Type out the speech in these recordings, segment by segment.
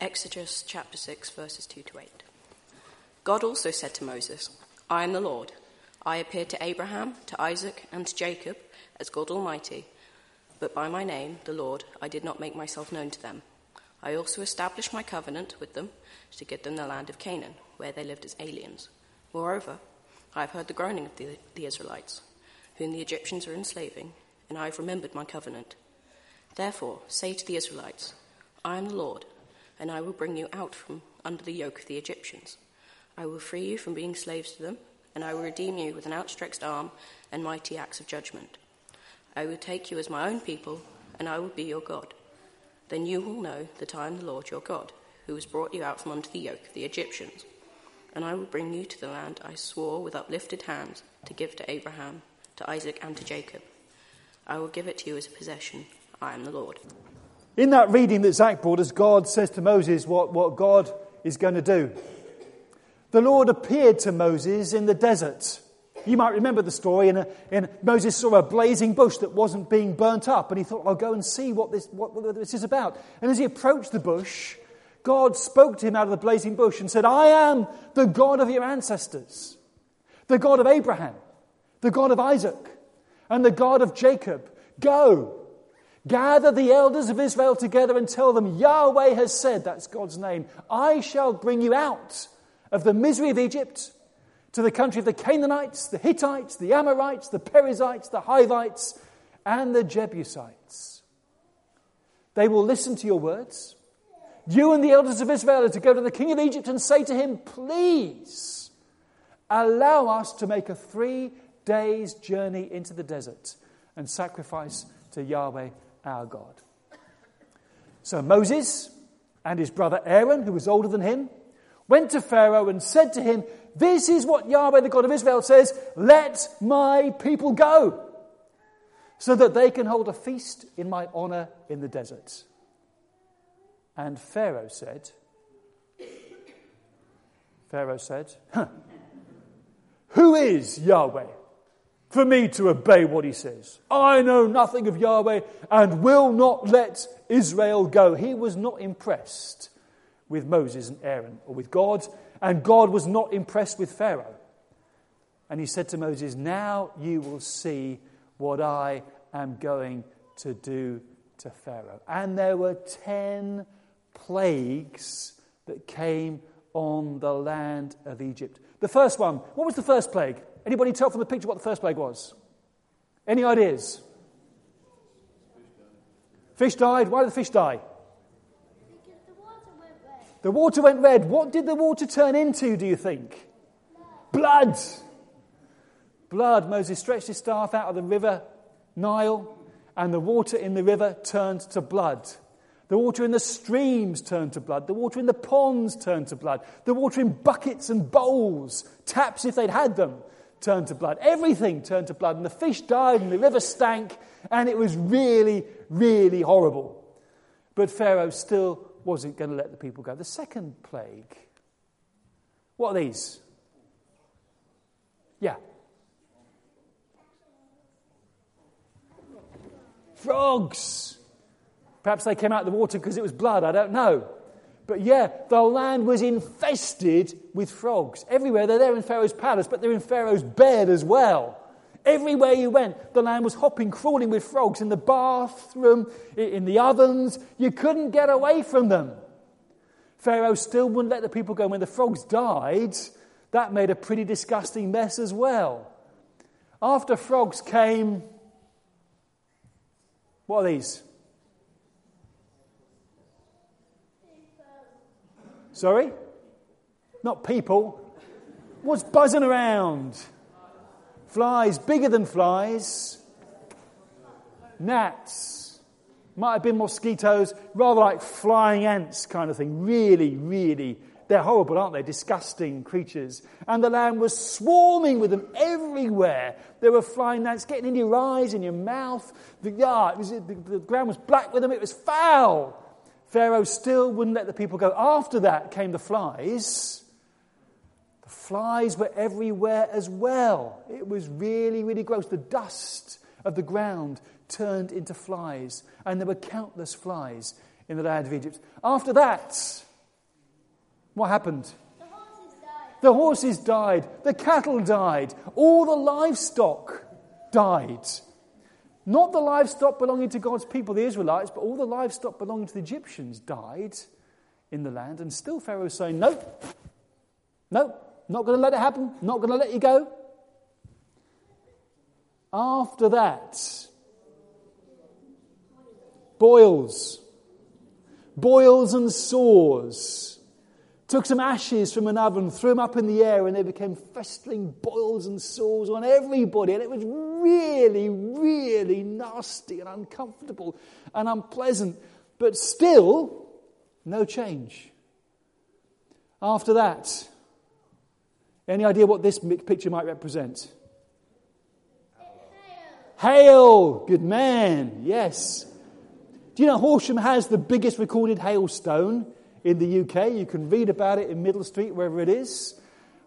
Exodus chapter 6, verses 2 to 8. God also said to Moses, I am the Lord. I appeared to Abraham, to Isaac, and to Jacob as God Almighty, but by my name, the Lord, I did not make myself known to them. I also established my covenant with them to give them the land of Canaan, where they lived as aliens. Moreover, I have heard the groaning of the, the Israelites, whom the Egyptians are enslaving, and I have remembered my covenant. Therefore, say to the Israelites, I am the Lord, and I will bring you out from under the yoke of the Egyptians. I will free you from being slaves to them, and I will redeem you with an outstretched arm and mighty acts of judgment. I will take you as my own people, and I will be your God. Then you will know that I am the Lord your God, who has brought you out from under the yoke of the Egyptians. And I will bring you to the land I swore with uplifted hands to give to Abraham, to Isaac, and to Jacob. I will give it to you as a possession. I am the Lord. In that reading that Zach brought us, God says to Moses what, what God is going to do. The Lord appeared to Moses in the desert. You might remember the story. In, a, in Moses saw a blazing bush that wasn't being burnt up, and he thought, "I'll go and see what this, what, what this is about." And as he approached the bush, God spoke to him out of the blazing bush and said, "I am the God of your ancestors, the God of Abraham, the God of Isaac, and the God of Jacob. Go." Gather the elders of Israel together and tell them, Yahweh has said, that's God's name, I shall bring you out of the misery of Egypt to the country of the Canaanites, the Hittites, the Amorites, the Perizzites, the Hivites, and the Jebusites. They will listen to your words. You and the elders of Israel are to go to the king of Egypt and say to him, Please allow us to make a three days journey into the desert and sacrifice to Yahweh our God. So Moses and his brother Aaron, who was older than him, went to Pharaoh and said to him, This is what Yahweh, the God of Israel, says Let my people go, so that they can hold a feast in my honor in the desert. And Pharaoh said, Pharaoh said, huh, Who is Yahweh for me to obey what he says? I know nothing of Yahweh and will not let Israel go. He was not impressed with Moses and Aaron or with God, and God was not impressed with Pharaoh. And he said to Moses, Now you will see what I am going to do to Pharaoh. And there were ten plagues that came on the land of Egypt. The first one, what was the first plague? Anybody tell from the picture what the first plague was? Any ideas? Fish died. Why did the fish die? The water went red. the water went red. What did the water turn into, do you think? Blood. Blood. Moses stretched his staff out of the river Nile, and the water in the river turned to blood. The water in the streams turned to blood. The water in the ponds turned to blood. The water in buckets and bowls, taps if they'd had them, turned to blood. Everything turned to blood. And the fish died, and the river stank, and it was really, really horrible. But Pharaoh still wasn't going to let the people go. The second plague, what are these? Yeah. Frogs. Perhaps they came out of the water because it was blood, I don't know. But yeah, the land was infested with frogs. Everywhere. They're there in Pharaoh's palace, but they're in Pharaoh's bed as well. Everywhere you went, the land was hopping, crawling with frogs in the bathroom, in the ovens. You couldn't get away from them. Pharaoh still wouldn't let the people go. When the frogs died, that made a pretty disgusting mess as well. After frogs came, what are these? Sorry? Not people. What's buzzing around? Flies, bigger than flies. Gnats. Might have been mosquitoes, rather like flying ants kind of thing. Really, really, they're horrible, aren't they? Disgusting creatures. And the land was swarming with them everywhere. There were flying gnats getting in your eyes, in your mouth. The, yeah, was, the, the ground was black with them. It was foul. Pharaoh still wouldn't let the people go. After that came the flies. The flies were everywhere as well. It was really, really gross. The dust of the ground turned into flies, and there were countless flies in the land of Egypt. After that, What happened? The horses died. The horses died, the cattle died, all the livestock died. Not the livestock belonging to God's people, the Israelites, but all the livestock belonging to the Egyptians died in the land. And still Pharaoh's saying, No, no, not going to let it happen, not going to let you go. After that, boils, boils and sores. Took some ashes from an oven, threw them up in the air, and they became festering boils and sores on everybody. And it was really, really nasty and uncomfortable and unpleasant. But still, no change. After that, any idea what this picture might represent? Hail! Good man, yes. Do you know Horsham has the biggest recorded hailstone in the UK? You can read about it in Middle Street, wherever it is.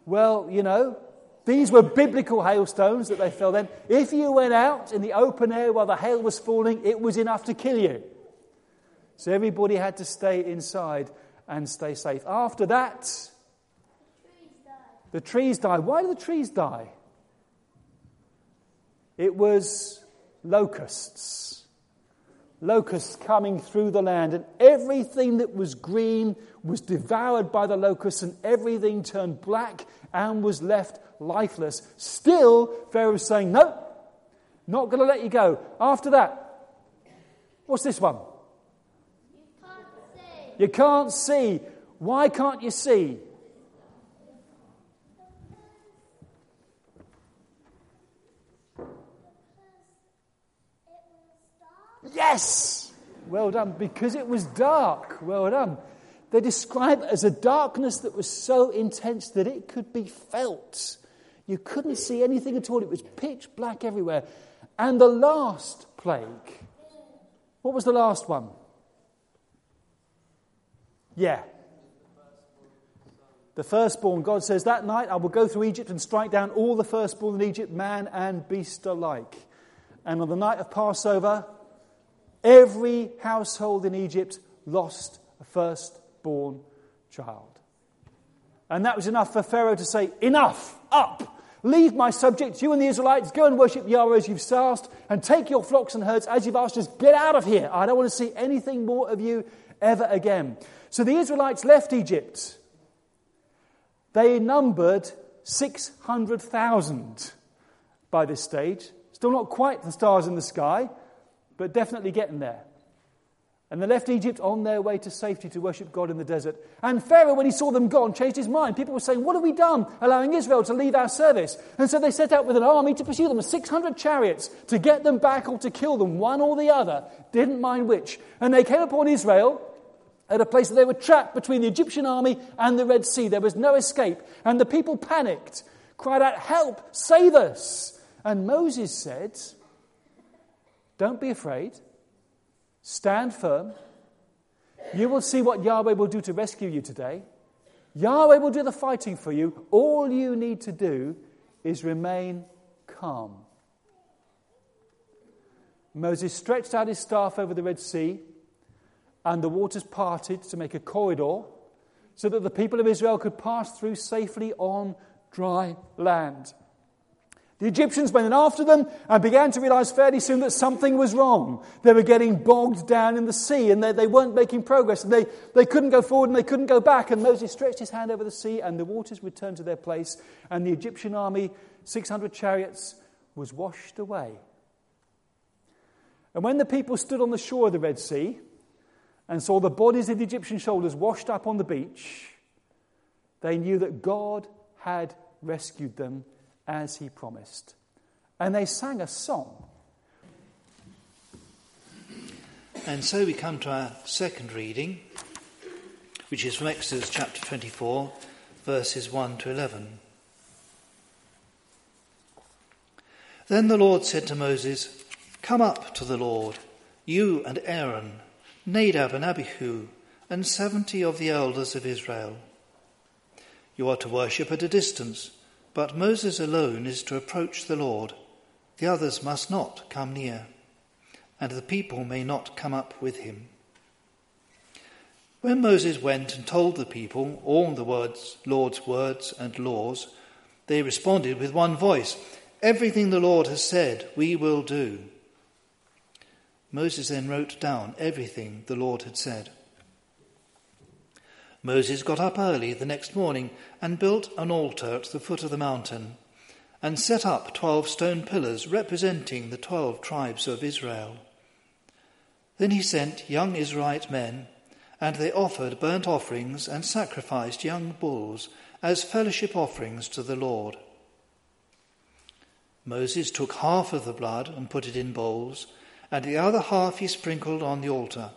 Well, you know, these were biblical hailstones that they fell then. If you went out in the open air while the hail was falling, it was enough to kill you. So everybody had to stay inside and stay safe. After that, the trees died. Why did the trees die? It was locusts. Locusts coming through the land, and everything that was green was devoured by the locusts, and everything turned black and was left lifeless. Still, Pharaoh was saying, No, not going to let you go. After that, what's this one? You can't see. You can't see. Why can't you see? Yes! Well done. Because it was dark. Well done. They describe it as a darkness that was so intense that it could be felt. You couldn't see anything at all. It was pitch black everywhere. And the last plague. What was the last one? Yeah. The firstborn, God says, That night I will go through Egypt and strike down all the firstborn in Egypt, man and beast alike. And on the night of Passover, Every household in Egypt lost a firstborn child. And that was enough for Pharaoh to say, Enough, up, leave my subjects, you and the Israelites, go and worship Yahweh as you've asked, and take your flocks and herds as you've asked, just get out of here. I don't want to see anything more of you ever again. So the Israelites left Egypt. They numbered 600,000 by this stage. Still not quite the stars in the sky, but definitely getting there. And they left Egypt on their way to safety to worship God in the desert. And Pharaoh, when he saw them gone, changed his mind. People were saying, What have we done, allowing Israel to leave our service? And so they set out with an army to pursue them, 600 chariots, to get them back or to kill them, one or the other. Didn't mind which. And they came upon Israel at a place that they were trapped between the Egyptian army and the Red Sea. There was no escape. And the people panicked, cried out, Help, save us. And Moses said, don't be afraid. Stand firm. You will see what Yahweh will do to rescue you today. Yahweh will do the fighting for you. All you need to do is remain calm. Moses stretched out his staff over the Red Sea, and the waters parted to make a corridor so that the people of Israel could pass through safely on dry land. The Egyptians went after them and began to realize fairly soon that something was wrong. They were getting bogged down in the sea and they, they weren't making progress. And they, they couldn't go forward and they couldn't go back. And Moses stretched his hand over the sea and the waters returned to their place. And the Egyptian army, 600 chariots, was washed away. And when the people stood on the shore of the Red Sea and saw the bodies of the Egyptian soldiers washed up on the beach, they knew that God had rescued them as he promised. And they sang a song. And so we come to our second reading, which is from Exodus chapter 24, verses 1 to 11. Then the Lord said to Moses, Come up to the Lord, you and Aaron, Nadab and Abihu, and seventy of the elders of Israel. You are to worship at a distance but Moses alone is to approach the Lord. The others must not come near, and the people may not come up with him. When Moses went and told the people all the words, Lord's words and laws, they responded with one voice Everything the Lord has said, we will do. Moses then wrote down everything the Lord had said. Moses got up early the next morning and built an altar at the foot of the mountain and set up twelve stone pillars representing the twelve tribes of Israel. Then he sent young Israelite men and they offered burnt offerings and sacrificed young bulls as fellowship offerings to the Lord. Moses took half of the blood and put it in bowls, and the other half he sprinkled on the altar.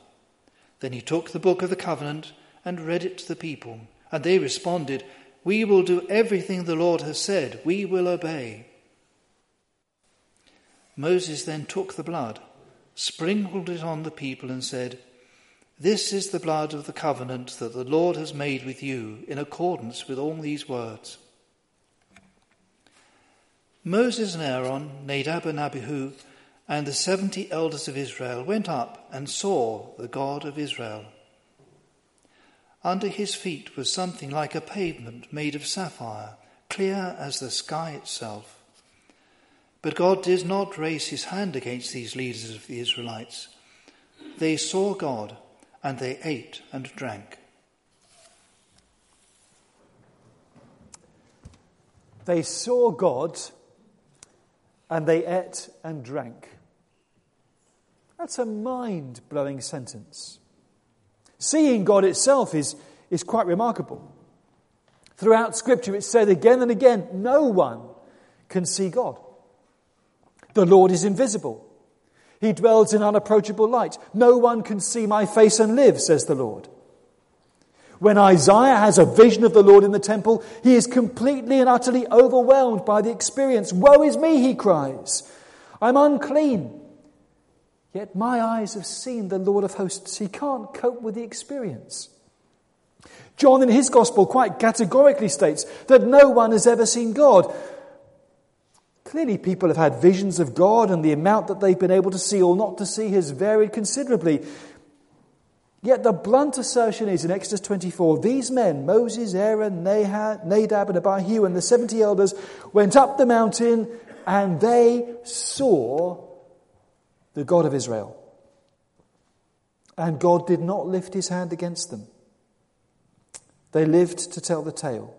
Then he took the book of the covenant and read it to the people, and they responded, We will do everything the Lord has said, we will obey. Moses then took the blood, sprinkled it on the people, and said, this is the blood of the covenant that the Lord has made with you in accordance with all these words. Moses and Aaron, Nadab and Abihu, and the seventy elders of Israel went up and saw the God of Israel. Under his feet was something like a pavement made of sapphire, clear as the sky itself. But God did not raise his hand against these leaders of the Israelites. They saw God and they ate and drank. They saw God and they ate and drank. That's a mind blowing sentence. Seeing God itself is, is quite remarkable. Throughout Scripture, it's said again and again no one can see God. The Lord is invisible. He dwells in unapproachable light. No one can see my face and live, says the Lord. When Isaiah has a vision of the Lord in the temple, he is completely and utterly overwhelmed by the experience. Woe is me, he cries. I'm unclean. Yet my eyes have seen the Lord of hosts. He can't cope with the experience. John, in his gospel, quite categorically states that no one has ever seen God. Clearly, people have had visions of God, and the amount that they've been able to see or not to see has varied considerably. Yet the blunt assertion is in Exodus 24 these men, Moses, Aaron, Nadab, and Abihu, and the 70 elders, went up the mountain and they saw the God of Israel. And God did not lift his hand against them. They lived to tell the tale.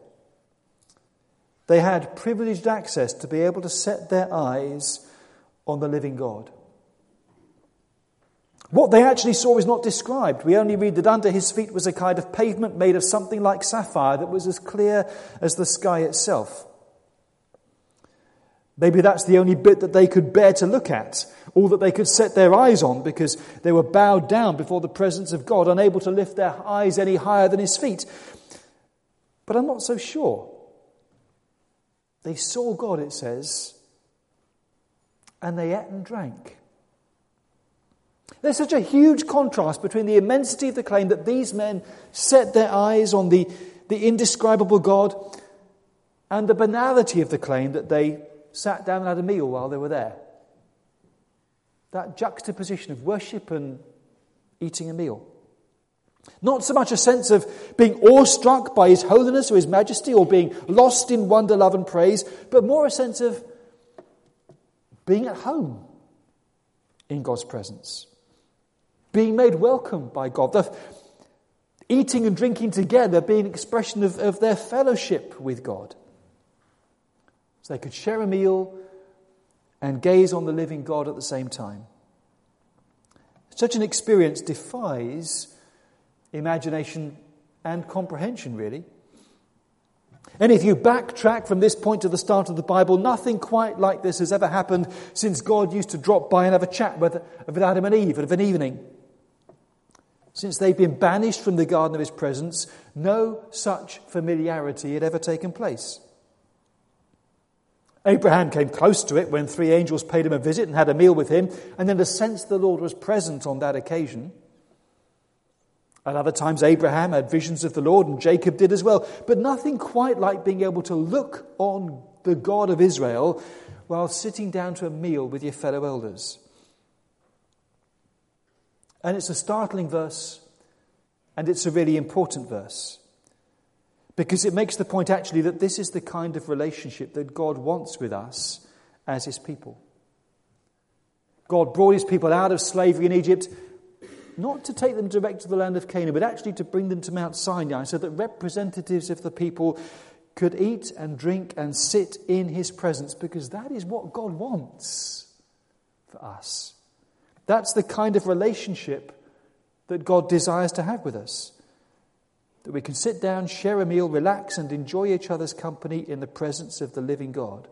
They had privileged access to be able to set their eyes on the living God. What they actually saw is not described. We only read that under his feet was a kind of pavement made of something like sapphire that was as clear as the sky itself. Maybe that's the only bit that they could bear to look at, or that they could set their eyes on because they were bowed down before the presence of God, unable to lift their eyes any higher than his feet. But I'm not so sure. They saw God, it says, and they ate and drank. There's such a huge contrast between the immensity of the claim that these men set their eyes on the, the indescribable God and the banality of the claim that they sat down and had a meal while they were there. That juxtaposition of worship and eating a meal. Not so much a sense of being awestruck by His holiness or His majesty or being lost in wonder, love, and praise, but more a sense of being at home in God's presence, being made welcome by God. The eating and drinking together being an expression of, of their fellowship with God. So they could share a meal and gaze on the living God at the same time. Such an experience defies imagination, and comprehension, really. And if you backtrack from this point to the start of the Bible, nothing quite like this has ever happened since God used to drop by and have a chat with, with Adam and Eve of an evening. Since they've been banished from the garden of his presence, no such familiarity had ever taken place. Abraham came close to it when three angels paid him a visit and had a meal with him, and then the sense the Lord was present on that occasion. At other times, Abraham had visions of the Lord, and Jacob did as well. But nothing quite like being able to look on the God of Israel while sitting down to a meal with your fellow elders. And it's a startling verse And it's a really important verse because it makes the point actually that this is the kind of relationship that God wants with us as his people. God brought his people out of slavery in Egypt, not to take them direct to the land of Canaan, but actually to bring them to Mount Sinai so that representatives of the people could eat and drink and sit in his presence because that is what God wants for us. That's the kind of relationship that God desires to have with us. That we can sit down, share a meal, relax, and enjoy each other's company in the presence of the living God.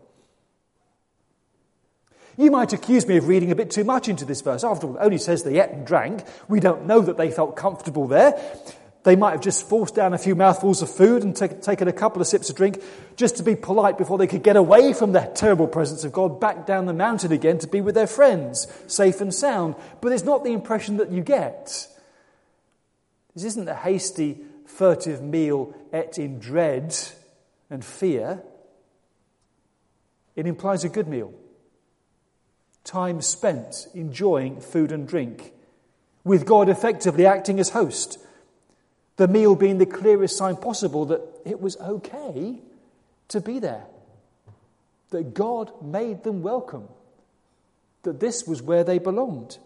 You might accuse me of reading a bit too much into this verse. After all, it only says they ate and drank. We don't know that they felt comfortable there. They might have just forced down a few mouthfuls of food and take, taken a couple of sips of drink just to be polite before they could get away from that terrible presence of God back down the mountain again to be with their friends, safe and sound. But it's not the impression that you get. This isn't a hasty, furtive meal ate in dread and fear. It implies a good meal. Time spent enjoying food and drink, with God effectively acting as host. The meal being the clearest sign possible that it was okay to be there, that God made them welcome, that this was where they belonged.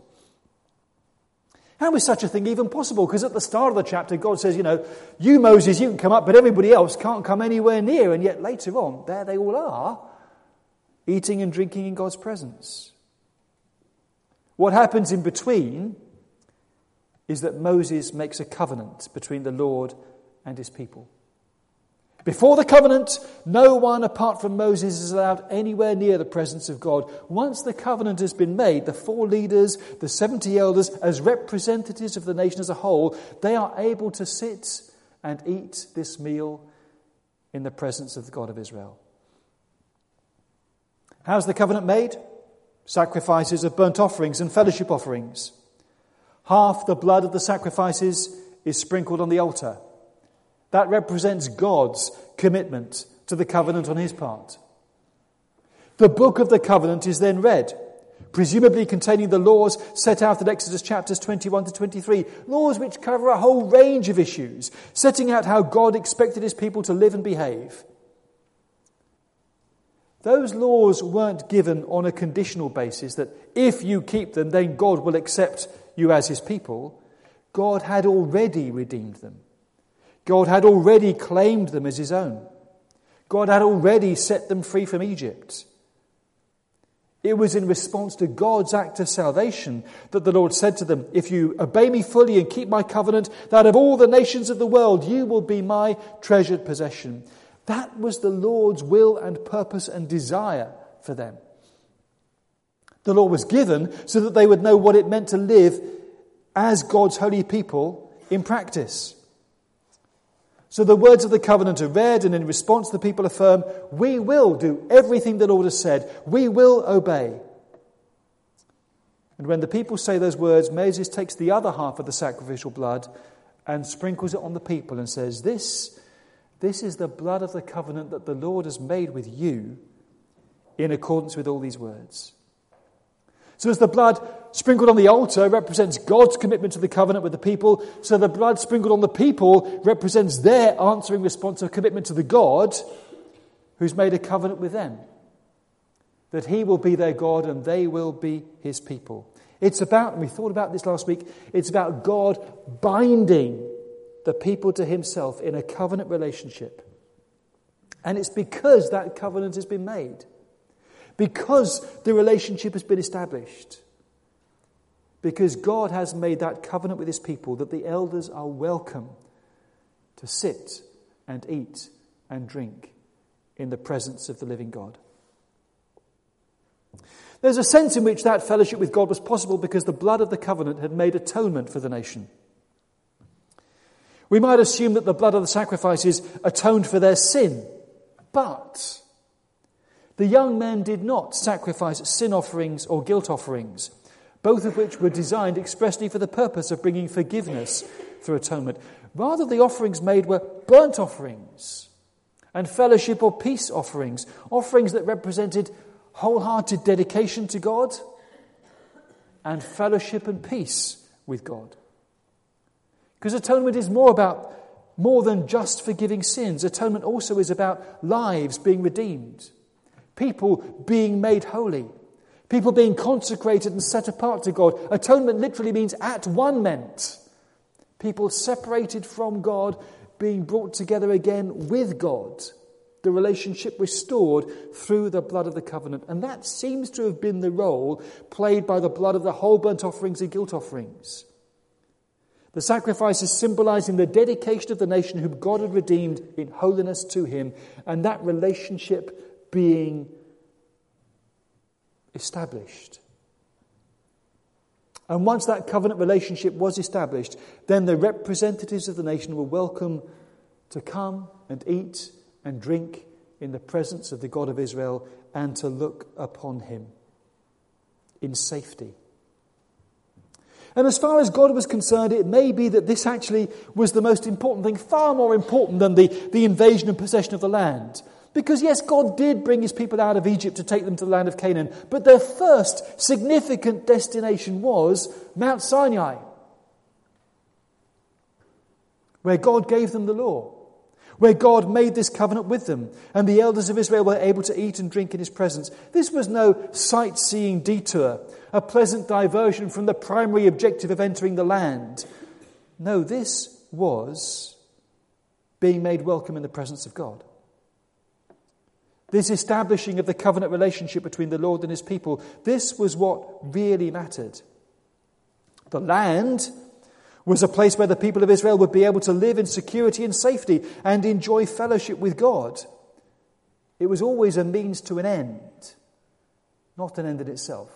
How is such a thing even possible? Because at the start of the chapter, God says, you know, you, Moses, you can come up, but everybody else can't come anywhere near. And yet later on, there they all are, eating and drinking in God's presence. What happens in between is that Moses makes a covenant between the Lord and his people. Before the covenant, no one apart from Moses is allowed anywhere near the presence of God. Once the covenant has been made, the four leaders, the 70 elders, as representatives of the nation as a whole, they are able to sit and eat this meal in the presence of the God of Israel. How's the covenant made? Sacrifices of burnt offerings and fellowship offerings. Half the blood of the sacrifices is sprinkled on the altar. That represents God's commitment to the covenant on his part. The book of the covenant is then read, presumably containing the laws set out in Exodus chapters 21 to 23, laws which cover a whole range of issues, setting out how God expected his people to live and behave. Those laws weren't given on a conditional basis that if you keep them, then God will accept you as his people. God had already redeemed them. God had already claimed them as his own. God had already set them free from Egypt. It was in response to God's act of salvation that the Lord said to them, If you obey me fully and keep my covenant, that of all the nations of the world you will be my treasured possession. That was the Lord's will and purpose and desire for them. The law was given so that they would know what it meant to live as God's holy people in practice. So the words of the covenant are read, and in response, the people affirm, We will do everything the Lord has said, we will obey. And when the people say those words, Moses takes the other half of the sacrificial blood and sprinkles it on the people and says, This, this is the blood of the covenant that the Lord has made with you in accordance with all these words. So, as the blood sprinkled on the altar represents God's commitment to the covenant with the people, so the blood sprinkled on the people represents their answering response of commitment to the God who's made a covenant with them. That he will be their God and they will be his people. It's about, and we thought about this last week, it's about God binding the people to himself in a covenant relationship. And it's because that covenant has been made because the relationship has been established. Because God has made that covenant with his people that the elders are welcome to sit and eat and drink in the presence of the living God. There's a sense in which that fellowship with God was possible because the blood of the covenant had made atonement for the nation. We might assume that the blood of the sacrifices atoned for their sin, but the young men did not sacrifice sin offerings or guilt offerings, both of which were designed expressly for the purpose of bringing forgiveness through atonement. Rather, the offerings made were burnt offerings and fellowship or peace offerings, offerings that represented wholehearted dedication to God and fellowship and peace with God. Because atonement is more about more than just forgiving sins. Atonement also is about lives being redeemed, people being made holy, people being consecrated and set apart to God. Atonement literally means at one meant. People separated from God being brought together again with God. The relationship restored through the blood of the covenant. And that seems to have been the role played by the blood of the whole burnt offerings and guilt offerings. The sacrifices symbolizing the dedication of the nation whom God had redeemed in holiness to him, and that relationship being established. And once that covenant relationship was established, then the representatives of the nation were welcome to come and eat and drink in the presence of the God of Israel and to look upon him in safety. And as far as God was concerned, it may be that this actually was the most important thing, far more important than the, the invasion and possession of the land. Because, yes, God did bring his people out of Egypt to take them to the land of Canaan, but their first significant destination was Mount Sinai, where God gave them the law, where God made this covenant with them, and the elders of Israel were able to eat and drink in his presence. This was no sightseeing detour a pleasant diversion from the primary objective of entering the land. No, this was being made welcome in the presence of God. This establishing of the covenant relationship between the Lord and his people, this was what really mattered. The land was a place where the people of Israel would be able to live in security and safety and enjoy fellowship with God. It was always a means to an end, not an end in itself.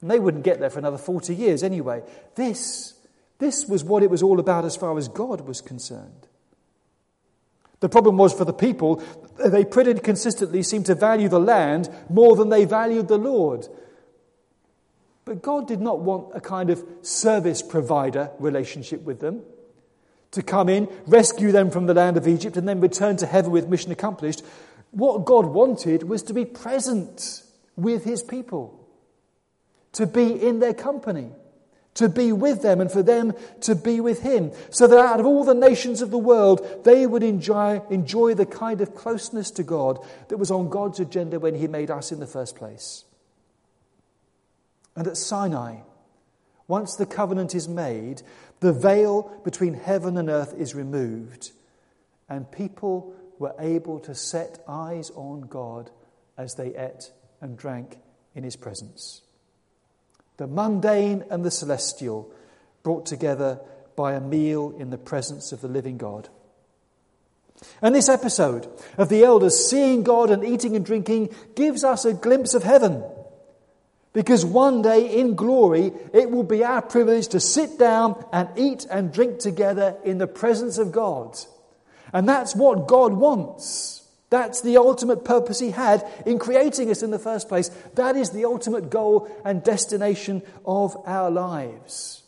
And they wouldn't get there for another 40 years anyway. This, this was what it was all about as far as God was concerned. The problem was for the people, they pretty consistently seemed to value the land more than they valued the Lord. But God did not want a kind of service provider relationship with them to come in, rescue them from the land of Egypt, and then return to heaven with mission accomplished. What God wanted was to be present with his people to be in their company, to be with them, and for them to be with Him, so that out of all the nations of the world, they would enjoy, enjoy the kind of closeness to God that was on God's agenda when He made us in the first place. And at Sinai, once the covenant is made, the veil between heaven and earth is removed, and people were able to set eyes on God as they ate and drank in His presence the mundane and the celestial, brought together by a meal in the presence of the living God. And this episode of the elders seeing God and eating and drinking gives us a glimpse of heaven. Because one day in glory, it will be our privilege to sit down and eat and drink together in the presence of God. And that's what God wants. That's the ultimate purpose he had in creating us in the first place. That is the ultimate goal and destination of our lives.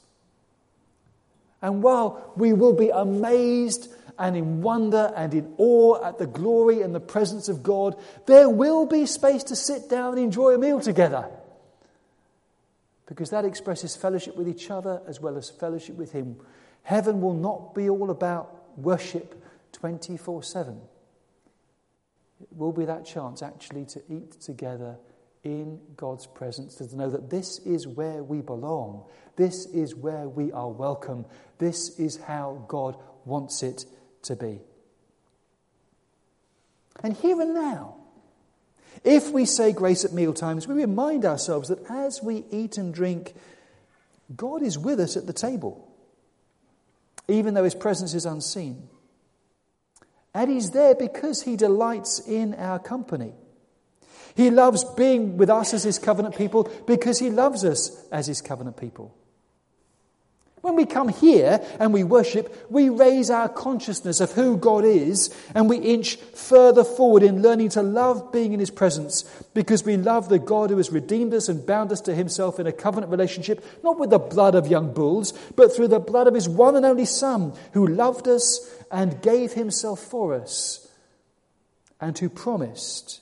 And while we will be amazed and in wonder and in awe at the glory and the presence of God, there will be space to sit down and enjoy a meal together. Because that expresses fellowship with each other as well as fellowship with Him. Heaven will not be all about worship 24 7 it will be that chance actually to eat together in God's presence, to know that this is where we belong, this is where we are welcome, this is how God wants it to be. And here and now, if we say grace at meal times, we remind ourselves that as we eat and drink, God is with us at the table, even though his presence is unseen. And He's there because He delights in our company. He loves being with us as His covenant people because He loves us as His covenant people. When we come here and we worship, we raise our consciousness of who God is and we inch further forward in learning to love being in His presence because we love the God who has redeemed us and bound us to Himself in a covenant relationship, not with the blood of young bulls, but through the blood of His one and only Son who loved us and gave Himself for us and who promised,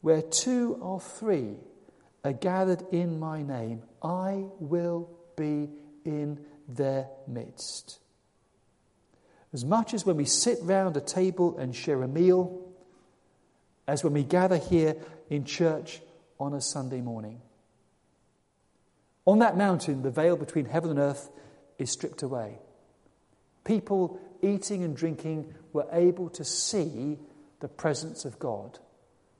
Where two or three are gathered in my name, I will be in their midst. as much as when we sit round a table and share a meal, as when we gather here in church on a Sunday morning. On that mountain, the veil between heaven and earth is stripped away. People eating and drinking were able to see the presence of God.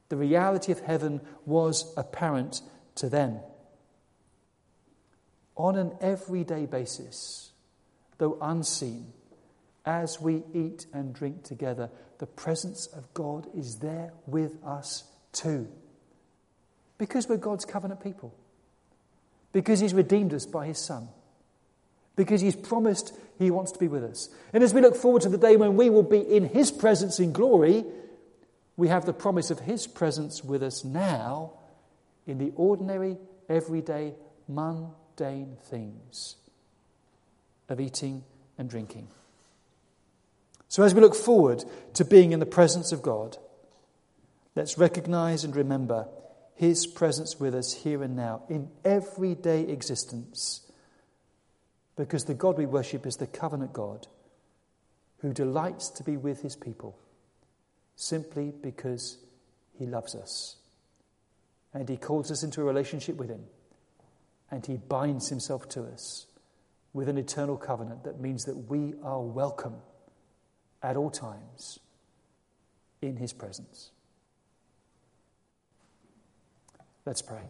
The reality of heaven was apparent to them. On an everyday basis, though unseen, as we eat and drink together, the presence of God is there with us too. Because we're God's covenant people. Because He's redeemed us by His Son. Because He's promised He wants to be with us. And as we look forward to the day when we will be in His presence in glory, we have the promise of His presence with us now in the ordinary, everyday, mundane things of eating and drinking. So, as we look forward to being in the presence of God, let's recognize and remember His presence with us here and now in everyday existence. Because the God we worship is the covenant God who delights to be with His people simply because He loves us. And He calls us into a relationship with Him. And He binds Himself to us with an eternal covenant that means that we are welcome at all times in his presence. Let's pray.